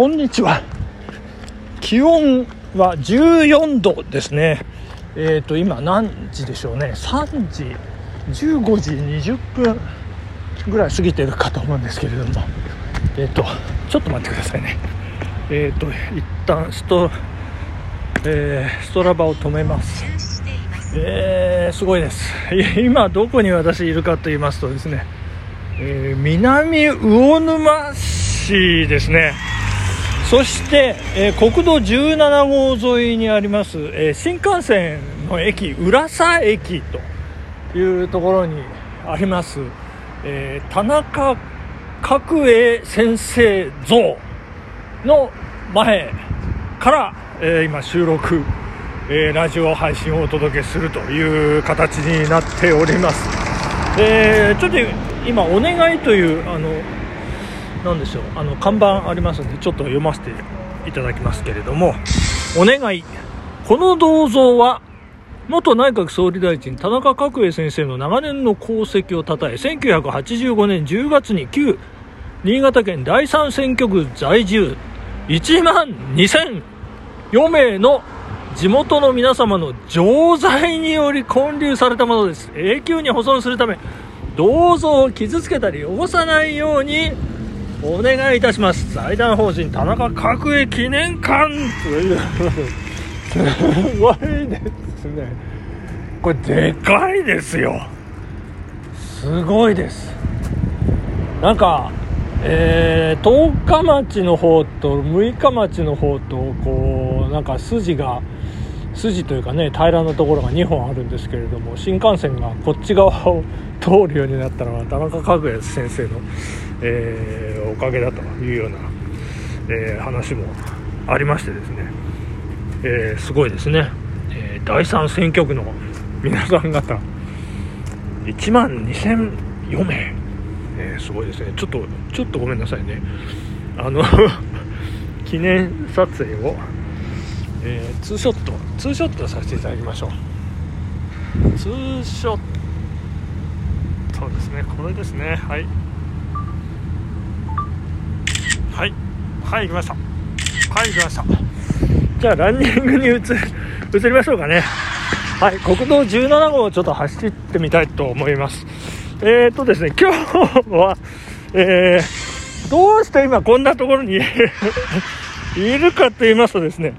こんにちは。気温は14度ですね。えっ、ー、と今何時でしょうね。3時15時20分ぐらい過ぎてるかと思うんですけれども。えっ、ー、とちょっと待ってくださいね。えっ、ー、と一旦スト,、え、ストラバを止めます。えー、すごいです。今どこに私いるかと言いますとですね、え、南魚沼市ですね。そして、えー、国道17号沿いにあります、えー、新幹線の駅浦佐駅というところにあります、えー、田中角栄先生像の前から、え今収録、えラジオ配信をお届けするという形になっております、えちょっと今お願いというあの何でしょう。あの看板ありますのでちょっと読ませていただきますけれども。お願い。この銅像は元内閣総理大臣田中角栄先生の長年の功績をたたえ1985年10月に旧新潟県第三選挙区在住。1万2004名の地元の皆様の錠剤により建立されたものです。永久に保存するため銅像を傷つけたり汚さないようにお願いいたします。財団法人田中角栄記念館。というすごいですね。これでかいですよ。すごいです。なんかえー、10日町の方と6日町の方とこうなんか筋が筋というかね平らなところが2本あるんですけれども新幹線がこっち側を通るようになったのは田中角栄先生の、えー、おかげだというような、えー、話もありましてですね、えー、すごいですね、え第3選挙区の皆さん方。1万2004名、えすごいですね。ちょっとちょっとごめんなさいね。あの 記念撮影をえ、ツーショットツーショットさせていただきましょう。ツーショットですね。これですね。はい。はい行きました。はい行きました。じゃあランニングに移 移りましょうかね。はい国道17号をちょっと走ってみたいと思います。えー、とですね今日はえー、どうして今こんなところに いるかと言いますとですね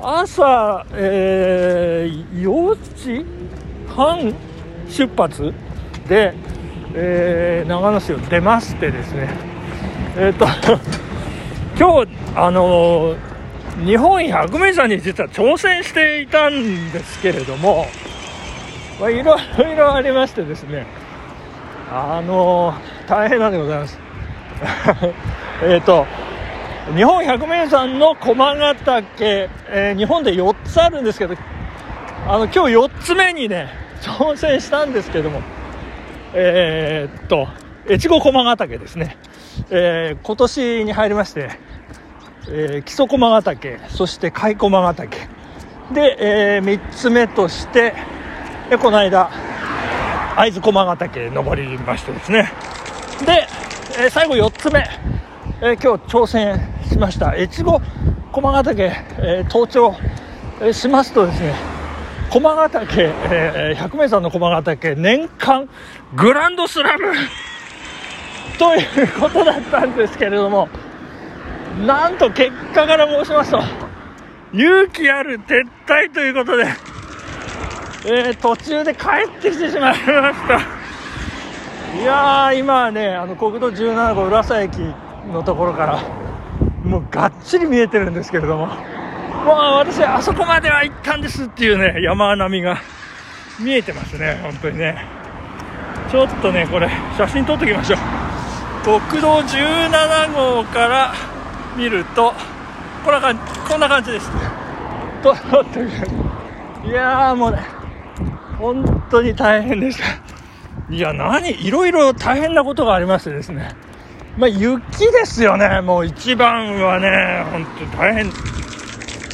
朝、えー、4時半出発で、えー、長野市を出ましてですね、えっ、ー、と今日、あのー、日本百名山に実は挑戦していたんですけれども、まあ、いろいろありましてですね、あのー、大変なんでございます。えっと日本百名山の駒ヶ岳、えー、日本で4つあるんですけど、あの、今日4つ目にね、挑戦したんですけども、えー、っと、越後駒ヶ岳ですね。えー、今年に入りまして、えー、木曽駒ヶ岳、そして甲斐駒ヶ岳。で、えー、3つ目として、で、この間、会津駒ヶ岳登りましてですね。で、えー、最後4つ目、えー、今日挑戦しました越後駒ヶ岳、えー、登頂、えー、しますとですね駒ヶ岳、えー、百名山の駒ヶ岳年間グランドスラムということだったんですけれどもなんと結果から申しますと勇気ある撤退ということで、えー、途中で帰ってきてしまいましたいやー今はねあの国道17号浦佐駅のところからもうがっちり見えてるんですけれども、もう私、あそこまでは行ったんですっていうね、山並みが見えてますね、本当にね。ちょっとね、これ、写真撮っておきましょう。国道17号から見ると、こんな感じこんな感じです。撮っていやーもうね、本当に大変でした。いや、何？いろいろ大変なことがありましてですね。まあ、雪ですよね、もう一番はね、本当に大変。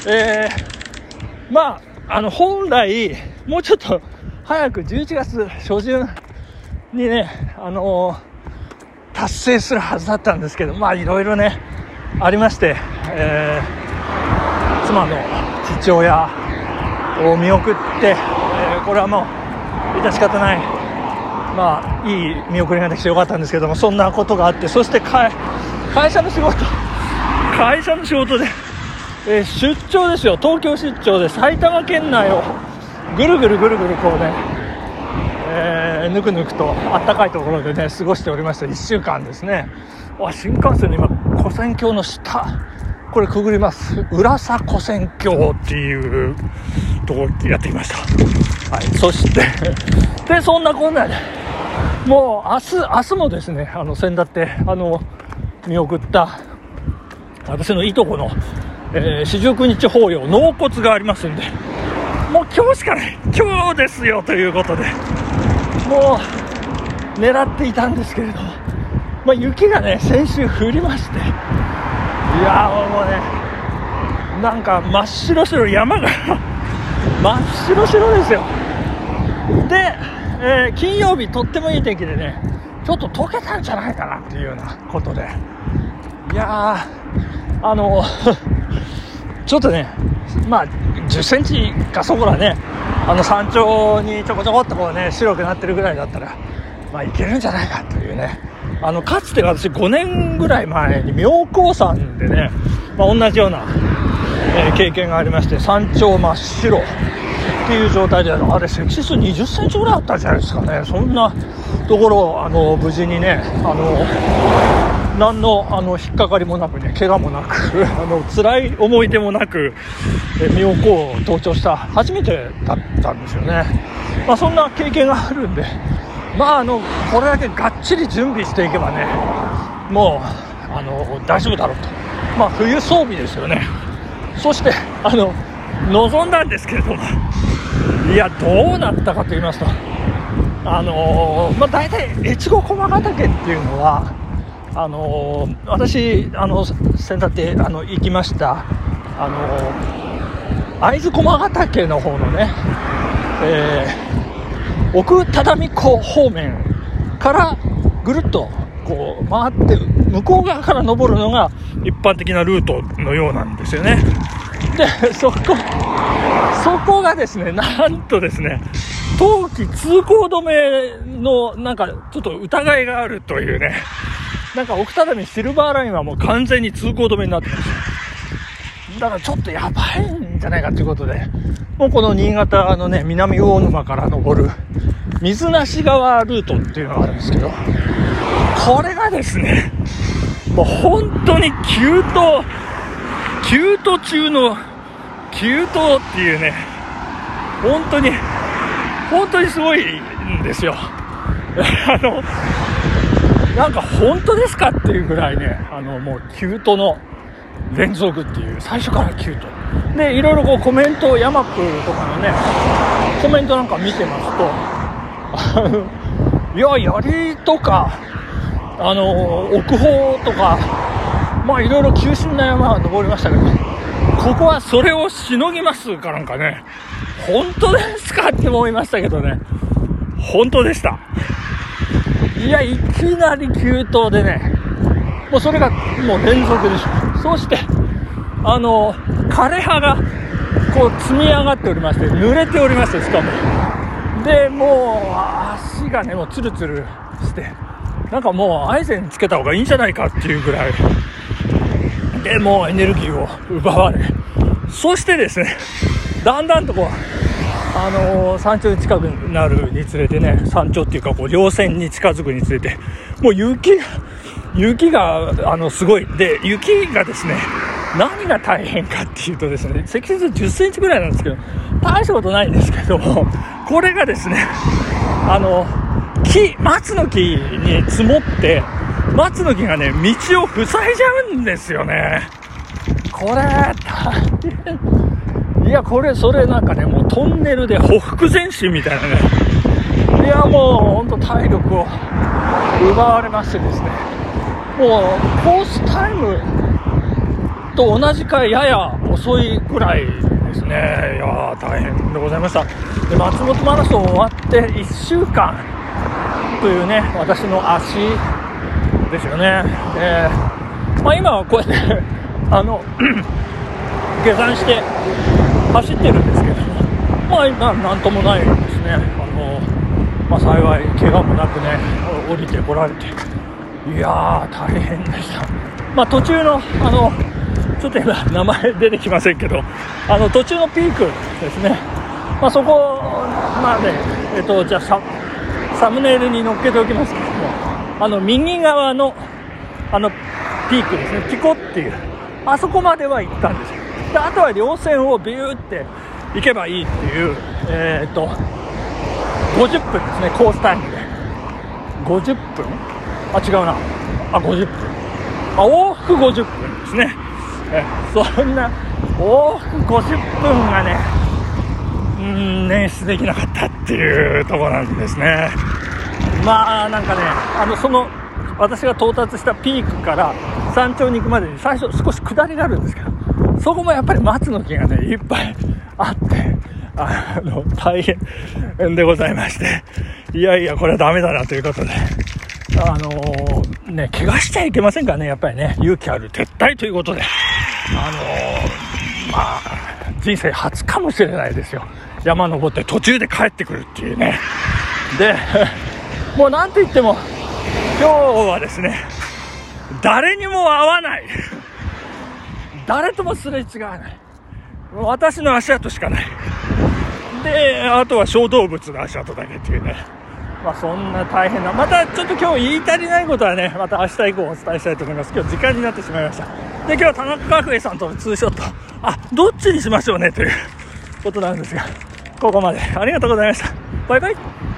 えー、まあ、あの、本来、もうちょっと早く11月初旬にね、あのー、達成するはずだったんですけど、まあ、いろいろね、ありまして、えー妻の父親を見送って、えーこれはもう致し方ないまあいい見送りができてよかったんですけどもそんなことがあってそして会社の仕事会社の仕事で、えー出張ですよ。東京出張で埼玉県内をぐるぐるぐるぐるこうね、ぬくぬくとあったかいところでね過ごしておりました。1週間ですね。あ新幹線の今古戦橋の下。これくぐります。浦佐古戦橋っていうとこやってきました。はいそして でそんなこんなでもう明日明日もですねあの先だってあの見送った私のいとこのえー四十九日法要納骨がありますんでもう今日しかない。今日ですよということで。もう狙っていたんですけれど、まあ、雪がね先週降りまして。いやーもうねなんか真っ白白山が。真っ白白ですよ。で、えー金曜日とってもいい天気でねちょっと溶けたんじゃないかなっていうようなことで。いやーあの ちょっとねまあ10センチかそこらねあの山頂にちょこちょこっとこうね白くなってるぐらいだったらまあいけるんじゃないかというね。あのかつて私5年ぐらい前に妙高山でね、まあ、同じような、えー経験がありまして山頂真っ白っていう状態であのあれ積雪20センチぐらいあったんじゃないですかね。そんなところをあの無事にねあの何のあの引っかかりもなくね怪我もなく あの辛い思い出もなくえ妙高を登頂した初めてだったんですよね、まあ、そんな経験があるんでまああのこれだけがっちり準備していけばねもうあの大丈夫だろうと。まあ冬装備ですよね。そしてあの望んだんですけれどもいやどうなったかと言いますとあのーまあ、大体越後駒ヶ岳っていうのはあのー私あの先だってあの行きました。あのー会津駒ヶ岳の方のね、えー奥只見湖方面からぐるっとこう回って向こう側から登るのが一般的なルートのようなんですよね。でそこそこがですねなんとですね冬季通行止めのなんかちょっと疑いがあるというね。なんか奥只見シルバーラインはもう完全に通行止めになってます。だからちょっとやばいんじゃないかということでもうこの新潟のね南魚沼から登る水無川ルートっていうのがあるんですけどこれがですねもう本当に急登急登中の急登っていうね本当に本当にすごいんですよ。あのなんか本当ですかっていうぐらいねあのもうキュートの連続っていう最初からキュート。でいろいろこうコメントヤマップとかのねコメントなんか見てますとあのいや槍とかあの奥方とかまあいろいろ急峻な山は登りましたけどここはそれをしのぎますかなんかね本当ですかって思いましたけどね本当でした。いやいきなり急登でね。もうそれがもう連続でしょ。そしてあの枯葉がこう積み上がっておりまして濡れておりましてしかも。でもう足がねもうツルツルしてなんかもうアイゼンつけた方がいいんじゃないかっていうぐらい。でもうエネルギーを奪われ。そしてですねだんだんとこうあのー山頂に近くなるにつれてね山頂っていうかこう稜線に近づくにつれてもう雪が雪があのすごい。で雪がですね何が大変かっていうとですね積雪1 0センチぐらいなんですけど大したことないんですけどもこれがですねあの木松の木に積もって松の木がね道を塞いじゃうんですよね。これ大変。いやこれそれなんかねもうトンネルでほふ前進みたいなね。いやもう本当体力を奪われましてですね。もうコースタイムと同じかやや遅いぐらいですね。いや大変でございました。で松本マラソン終わって1週間というね私の足ですよね、えーまあ、今はこうやってあの 下山して走ってるんですけどまあ今なんともないですねあの、まあ、幸い怪我もなくね降りてこられていやー大変でした。まあ途中のあのちょっと今名前出てきませんけどあの途中のピークですね。まあ、そこまで、えっと、じゃあササムネイルに載っけておきますけどもあの右側のあのピークですね。ピコっていうあそこまでは行ったんですよ。であとは稜線をビューって行けばいいっていうえー、っと50分ですねコースタイムで。50分？あ違うな。あ50分。あ往復50分ですね。えそんな往復50分がねうん捻出できなかったっていうところなんですね。まあなんかねあのその私が到達したピークから山頂に行くまでに最初少し下りがあるんですけどそこもやっぱり松の木がねいっぱい あってあの大変 でございまして。いやいやこれはダメだなということで。あのー、ね怪我しちゃいけませんからねやっぱりね。勇気ある撤退ということで。あのー、まあ人生初かもしれないですよ。山登って途中で帰ってくるっていうね。でもうなんといっても今日はですね誰にも会わない。誰ともすれ違わない。私の足跡しかない。であとは小動物の足跡だけっていうね。まあそんな大変な。またちょっと今日言い足りないことはねまた明日以降お伝えしたいと思います。今日時間になってしまいました。で今日は田中角栄さんとのツーショット。あどっちにしましょうねということなんですがここまで。ありがとうございました。バイバイ。